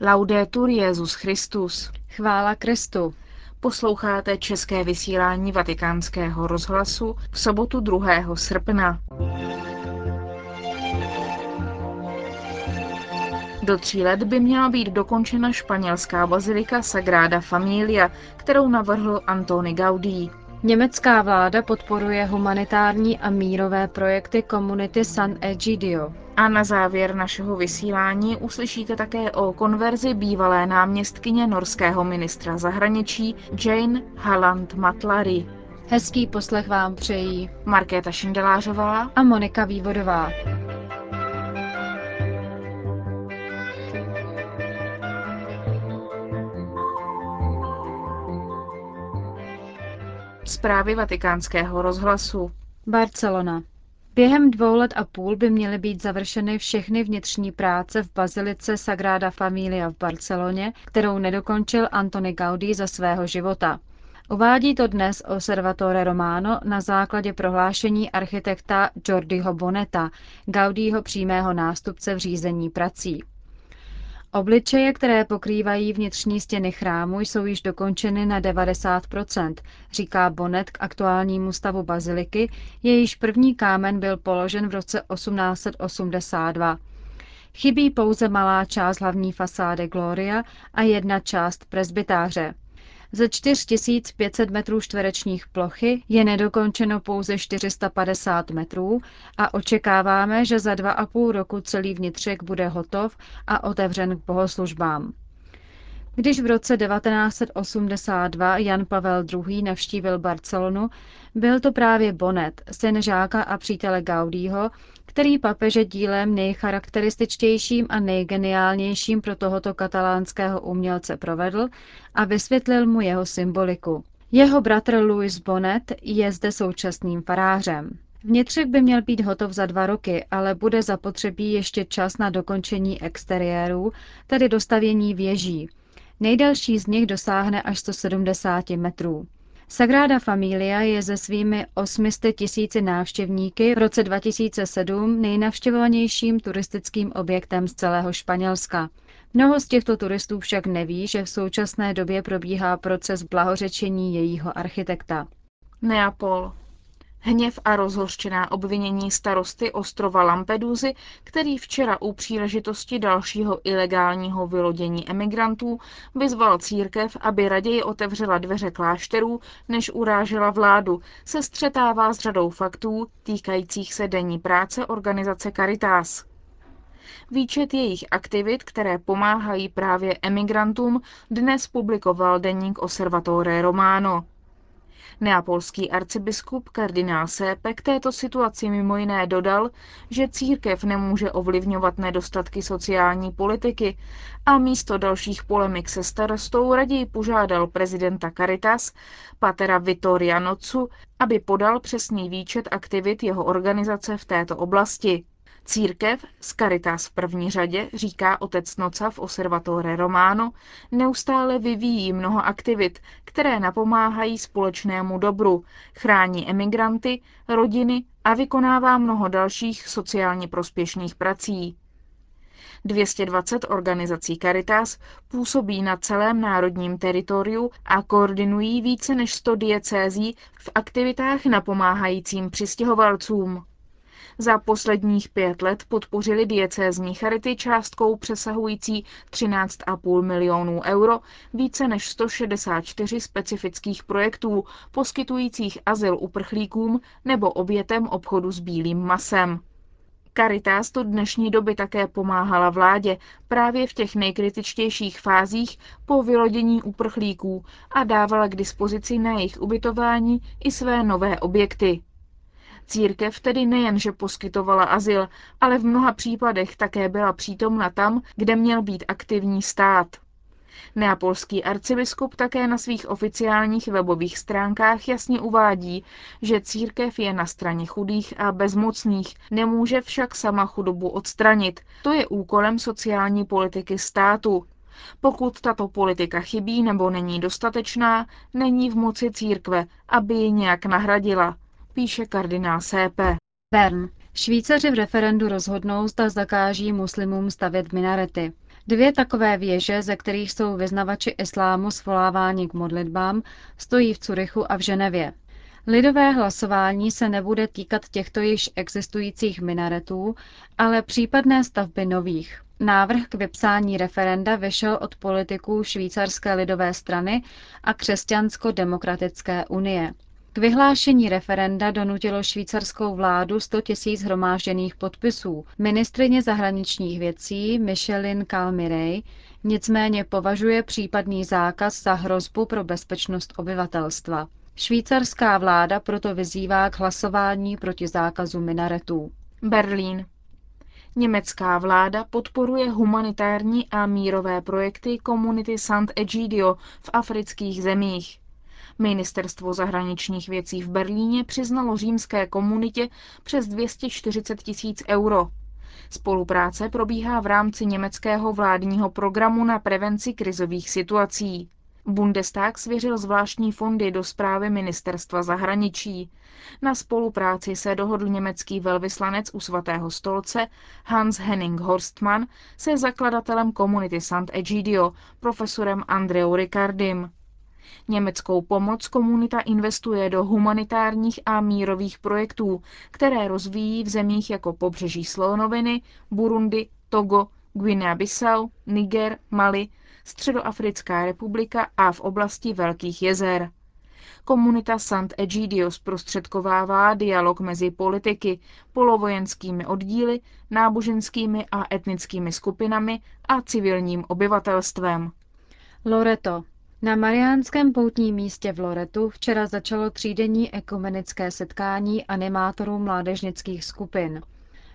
Laudetur Jezus Christus. Chvála Kristu. Posloucháte české vysílání Vatikánského rozhlasu v sobotu 2. srpna. Do tří let by měla být dokončena španělská bazilika Sagrada Familia, kterou navrhl Antoni Gaudí. Německá vláda podporuje humanitární a mírové projekty komunity San Egidio. A na závěr našeho vysílání uslyšíte také o konverzi bývalé náměstkyně norského ministra zahraničí Jane Halland Matlary. Hezký poslech vám přejí Markéta Šindelářová a Monika Vývodová. Zprávy vatikánského rozhlasu. Barcelona. Během dvou let a půl by měly být završeny všechny vnitřní práce v bazilice Sagrada Familia v Barceloně, kterou nedokončil Antony Gaudí za svého života. Uvádí to dnes Osservatore Romano na základě prohlášení architekta Jordiho Boneta, Gaudího přímého nástupce v řízení prací. Obličeje, které pokrývají vnitřní stěny chrámu, jsou již dokončeny na 90%, říká Bonet k aktuálnímu stavu baziliky, jejíž první kámen byl položen v roce 1882. Chybí pouze malá část hlavní fasády Gloria a jedna část presbytáře. Ze 4500 metrů čtverečních plochy je nedokončeno pouze 450 metrů a očekáváme, že za dva a půl roku celý vnitřek bude hotov a otevřen k bohoslužbám. Když v roce 1982 Jan Pavel II. navštívil Barcelonu, byl to právě Bonet, syn žáka a přítele Gaudího, který papeže dílem nejcharakterističtějším a nejgeniálnějším pro tohoto katalánského umělce provedl a vysvětlil mu jeho symboliku. Jeho bratr Louis Bonet je zde současným farářem. Vnitřek by měl být hotov za dva roky, ale bude zapotřebí ještě čas na dokončení exteriérů, tedy dostavění věží. Nejdelší z nich dosáhne až 170 metrů. Sagrada Familia je se svými 800 tisíci návštěvníky v roce 2007 nejnavštěvovanějším turistickým objektem z celého Španělska. Mnoho z těchto turistů však neví, že v současné době probíhá proces blahořečení jejího architekta. Neapol. Hněv a rozhořčená obvinění starosty ostrova Lampedusy, který včera u příležitosti dalšího ilegálního vylodění emigrantů vyzval církev, aby raději otevřela dveře klášterů, než urážela vládu, se střetává s řadou faktů týkajících se denní práce organizace Caritas. Výčet jejich aktivit, které pomáhají právě emigrantům, dnes publikoval deník Osservatore Romano. Neapolský arcibiskup kardinál Sépe k této situaci mimo jiné dodal, že církev nemůže ovlivňovat nedostatky sociální politiky a místo dalších polemik se starostou raději požádal prezidenta Caritas, patera Vittoria Nocu, aby podal přesný výčet aktivit jeho organizace v této oblasti. Církev, z Caritas v první řadě, říká otec Noca v Observatore Romano, neustále vyvíjí mnoho aktivit, které napomáhají společnému dobru, chrání emigranty, rodiny a vykonává mnoho dalších sociálně prospěšných prací. 220 organizací Caritas působí na celém národním teritoriu a koordinují více než 100 diecézí v aktivitách napomáhajícím přistěhovalcům. Za posledních pět let podpořili diecézní charity částkou přesahující 13,5 milionů euro více než 164 specifických projektů, poskytujících azyl uprchlíkům nebo obětem obchodu s bílým masem. Caritas do dnešní doby také pomáhala vládě právě v těch nejkritičtějších fázích po vylodění uprchlíků a dávala k dispozici na jejich ubytování i své nové objekty. Církev tedy nejenže poskytovala azyl, ale v mnoha případech také byla přítomna tam, kde měl být aktivní stát. Neapolský arcibiskup také na svých oficiálních webových stránkách jasně uvádí, že církev je na straně chudých a bezmocných, nemůže však sama chudobu odstranit. To je úkolem sociální politiky státu. Pokud tato politika chybí nebo není dostatečná, není v moci církve, aby ji nějak nahradila píše kardinál Sépe. Bern. Švýcaři v referendu rozhodnou, zda zakáží muslimům stavět minarety. Dvě takové věže, ze kterých jsou vyznavači islámu svoláváni k modlitbám, stojí v Curychu a v Ženevě. Lidové hlasování se nebude týkat těchto již existujících minaretů, ale případné stavby nových. Návrh k vypsání referenda vyšel od politiků Švýcarské lidové strany a Křesťansko-demokratické unie. K vyhlášení referenda donutilo švýcarskou vládu 100 tisíc hromážděných podpisů. Ministrině zahraničních věcí Michelin Calmirej nicméně považuje případný zákaz za hrozbu pro bezpečnost obyvatelstva. Švýcarská vláda proto vyzývá k hlasování proti zákazu minaretů. Berlín. Německá vláda podporuje humanitární a mírové projekty komunity Sant Egidio v afrických zemích. Ministerstvo zahraničních věcí v Berlíně přiznalo římské komunitě přes 240 tisíc euro. Spolupráce probíhá v rámci německého vládního programu na prevenci krizových situací. Bundestag svěřil zvláštní fondy do zprávy ministerstva zahraničí. Na spolupráci se dohodl německý velvyslanec u svatého stolce Hans Henning Horstmann se zakladatelem komunity Sant Egidio, profesorem Andreou Ricardim. Německou pomoc komunita investuje do humanitárních a mírových projektů, které rozvíjí v zemích jako pobřeží Slonoviny, Burundi, Togo, Guinea-Bissau, Niger, Mali, Středoafrická republika a v oblasti Velkých jezer. Komunita Sant Egidio zprostředkovává dialog mezi politiky, polovojenskými oddíly, náboženskými a etnickými skupinami a civilním obyvatelstvem. Loreto. Na Mariánském poutním místě v Loretu včera začalo třídenní ekumenické setkání animátorů mládežnických skupin.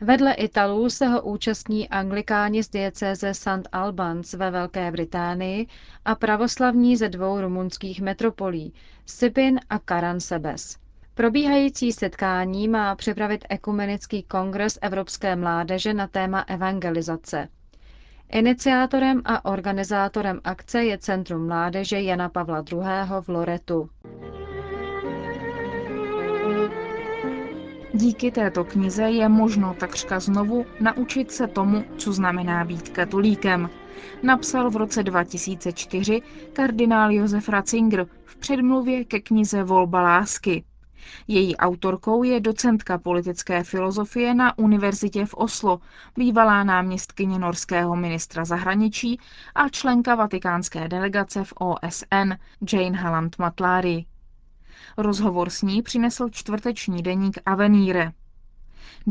Vedle Italů se ho účastní anglikáni z diecéze St. Albans ve Velké Británii a pravoslavní ze dvou rumunských metropolí, Sipin a Karansebes. Probíhající setkání má připravit ekumenický kongres Evropské mládeže na téma evangelizace. Iniciátorem a organizátorem akce je Centrum mládeže Jana Pavla II. v Loretu. Díky této knize je možno takřka znovu naučit se tomu, co znamená být katolíkem. Napsal v roce 2004 kardinál Josef Ratzinger v předmluvě ke knize Volba lásky. Její autorkou je docentka politické filozofie na univerzitě v Oslo, bývalá náměstkyně norského ministra zahraničí a členka vatikánské delegace v OSN Jane Halland Matláry. Rozhovor s ní přinesl čtvrteční deník Avenire.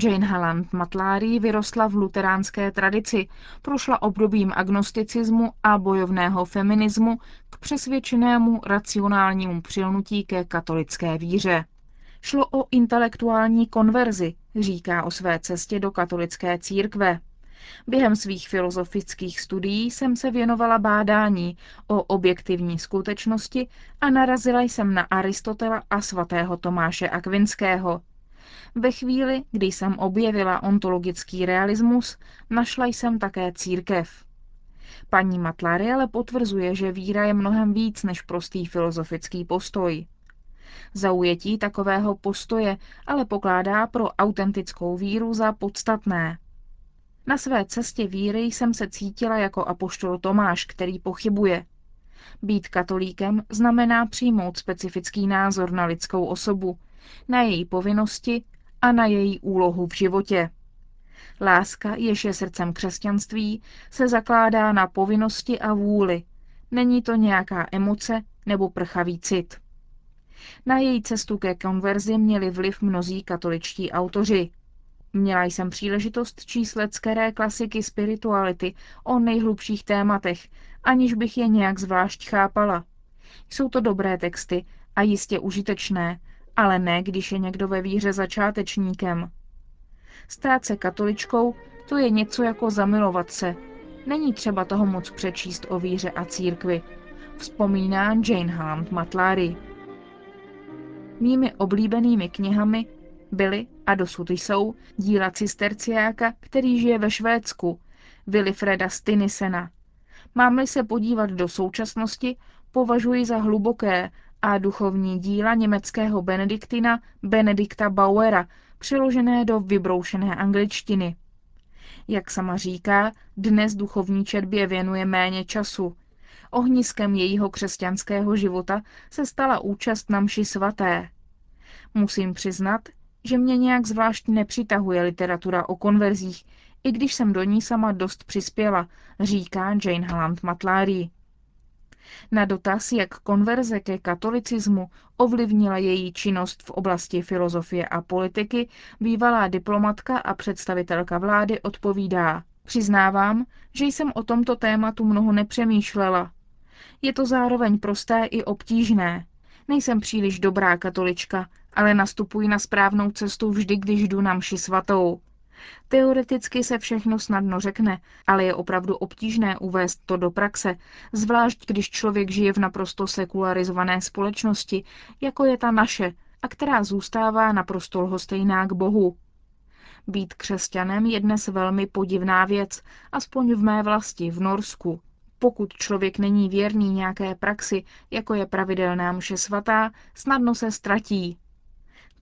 Jane Halland Matlári vyrostla v luteránské tradici, prošla obdobím agnosticismu a bojovného feminismu k přesvědčenému racionálnímu přilnutí ke katolické víře. Šlo o intelektuální konverzi, říká o své cestě do katolické církve. Během svých filozofických studií jsem se věnovala bádání o objektivní skutečnosti a narazila jsem na Aristotela a svatého Tomáše Akvinského. Ve chvíli, kdy jsem objevila ontologický realismus, našla jsem také církev. Paní Matlary ale potvrzuje, že víra je mnohem víc než prostý filozofický postoj. Zaujetí takového postoje ale pokládá pro autentickou víru za podstatné. Na své cestě víry jsem se cítila jako apoštol Tomáš, který pochybuje. Být katolíkem znamená přijmout specifický názor na lidskou osobu, na její povinnosti a na její úlohu v životě. Láska, jež je srdcem křesťanství, se zakládá na povinnosti a vůli. Není to nějaká emoce nebo prchavý cit. Na její cestu ke konverzi měli vliv mnozí katoličtí autoři. Měla jsem příležitost číst leckeré klasiky spirituality o nejhlubších tématech, aniž bych je nějak zvlášť chápala. Jsou to dobré texty a jistě užitečné, ale ne, když je někdo ve víře začátečníkem. Stát se katoličkou, to je něco jako zamilovat se. Není třeba toho moc přečíst o víře a církvi. Vzpomíná Jane Hunt Matláry. Mými oblíbenými knihami byly a dosud jsou díla cisterciáka, který žije ve Švédsku, Wilfreda Stinisena. Mám-li se podívat do současnosti, považuji za hluboké a duchovní díla německého benediktina Benedikta Bauera, přeložené do vybroušené angličtiny. Jak sama říká, dnes duchovní četbě věnuje méně času. Ohniskem jejího křesťanského života se stala účast na mši svaté. Musím přiznat, že mě nějak zvlášť nepřitahuje literatura o konverzích, i když jsem do ní sama dost přispěla, říká Jane Halland Matlári. Na dotaz, jak konverze ke katolicismu ovlivnila její činnost v oblasti filozofie a politiky, bývalá diplomatka a představitelka vlády odpovídá. Přiznávám, že jsem o tomto tématu mnoho nepřemýšlela. Je to zároveň prosté i obtížné. Nejsem příliš dobrá katolička, ale nastupuji na správnou cestu vždy, když jdu na mši svatou. Teoreticky se všechno snadno řekne, ale je opravdu obtížné uvést to do praxe, zvlášť když člověk žije v naprosto sekularizované společnosti, jako je ta naše, a která zůstává naprosto lhostejná k Bohu. Být křesťanem je dnes velmi podivná věc, aspoň v mé vlasti, v Norsku. Pokud člověk není věrný nějaké praxi, jako je pravidelná mše svatá, snadno se ztratí,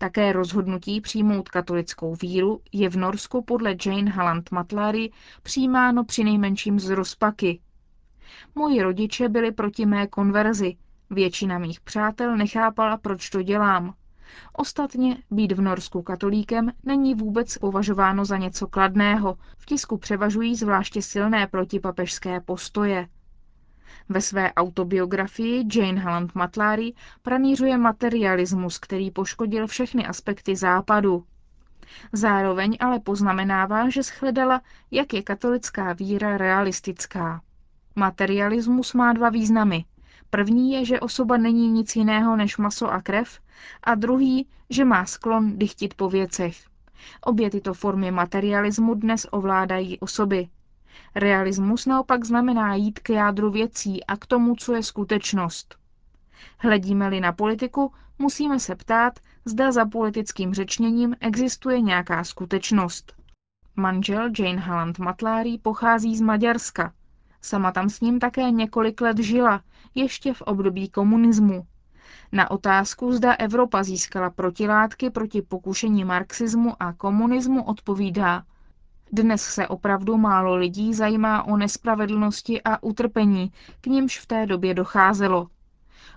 také rozhodnutí přijmout katolickou víru je v Norsku podle Jane Halland Matlary přijímáno nejmenším z rozpaky. Moji rodiče byli proti mé konverzi. Většina mých přátel nechápala, proč to dělám. Ostatně být v Norsku katolíkem není vůbec považováno za něco kladného. V tisku převažují zvláště silné protipapežské postoje. Ve své autobiografii Jane Halland Matlári pranířuje materialismus, který poškodil všechny aspekty západu. Zároveň ale poznamenává, že shledala, jak je katolická víra realistická. Materialismus má dva významy. První je, že osoba není nic jiného než maso a krev, a druhý, že má sklon dychtit po věcech. Obě tyto formy materialismu dnes ovládají osoby. Realismus naopak znamená jít k jádru věcí a k tomu, co je skutečnost. Hledíme-li na politiku, musíme se ptát, zda za politickým řečněním existuje nějaká skutečnost. Manžel Jane Halland Matlári pochází z Maďarska. Sama tam s ním také několik let žila, ještě v období komunismu. Na otázku, zda Evropa získala protilátky proti pokušení marxismu a komunismu, odpovídá – dnes se opravdu málo lidí zajímá o nespravedlnosti a utrpení, k nímž v té době docházelo.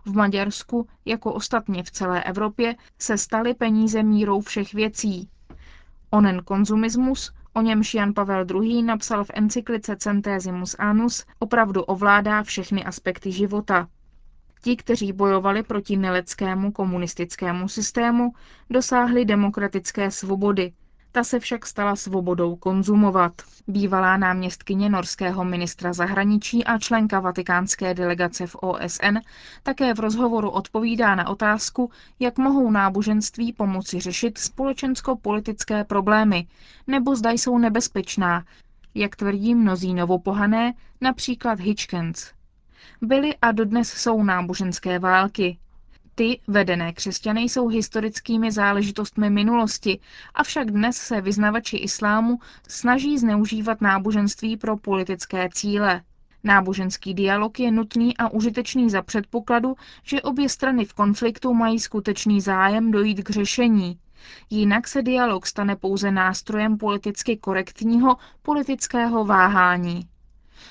V Maďarsku, jako ostatně v celé Evropě, se staly peníze mírou všech věcí. Onen konzumismus, o němž Jan Pavel II. napsal v encyklice Centesimus Annus, opravdu ovládá všechny aspekty života. Ti, kteří bojovali proti neledskému komunistickému systému, dosáhli demokratické svobody, ta se však stala svobodou konzumovat. Bývalá náměstkyně norského ministra zahraničí a členka vatikánské delegace v OSN také v rozhovoru odpovídá na otázku, jak mohou náboženství pomoci řešit společensko-politické problémy, nebo zda jsou nebezpečná, jak tvrdí mnozí novopohané, například Hitchkens. Byly a dodnes jsou náboženské války, ty, vedené křesťany, jsou historickými záležitostmi minulosti, avšak dnes se vyznavači islámu snaží zneužívat náboženství pro politické cíle. Náboženský dialog je nutný a užitečný za předpokladu, že obě strany v konfliktu mají skutečný zájem dojít k řešení. Jinak se dialog stane pouze nástrojem politicky korektního politického váhání.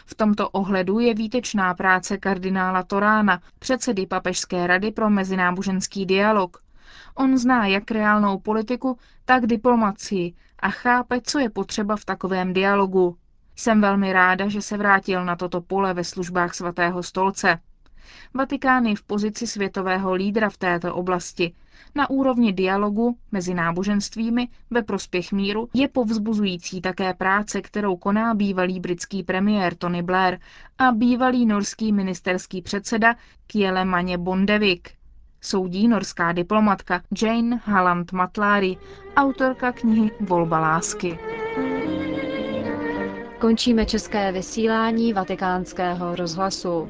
V tomto ohledu je výtečná práce kardinála Torána, předsedy Papežské rady pro mezináboženský dialog. On zná jak reálnou politiku, tak diplomacii a chápe, co je potřeba v takovém dialogu. Jsem velmi ráda, že se vrátil na toto pole ve službách svatého stolce. Vatikán je v pozici světového lídra v této oblasti. Na úrovni dialogu mezi náboženstvími ve prospěch míru je povzbuzující také práce, kterou koná bývalý britský premiér Tony Blair a bývalý norský ministerský předseda Kiele Maně Bondevik. Soudí norská diplomatka Jane Halland Matlári, autorka knihy Volba lásky. Končíme české vysílání vatikánského rozhlasu.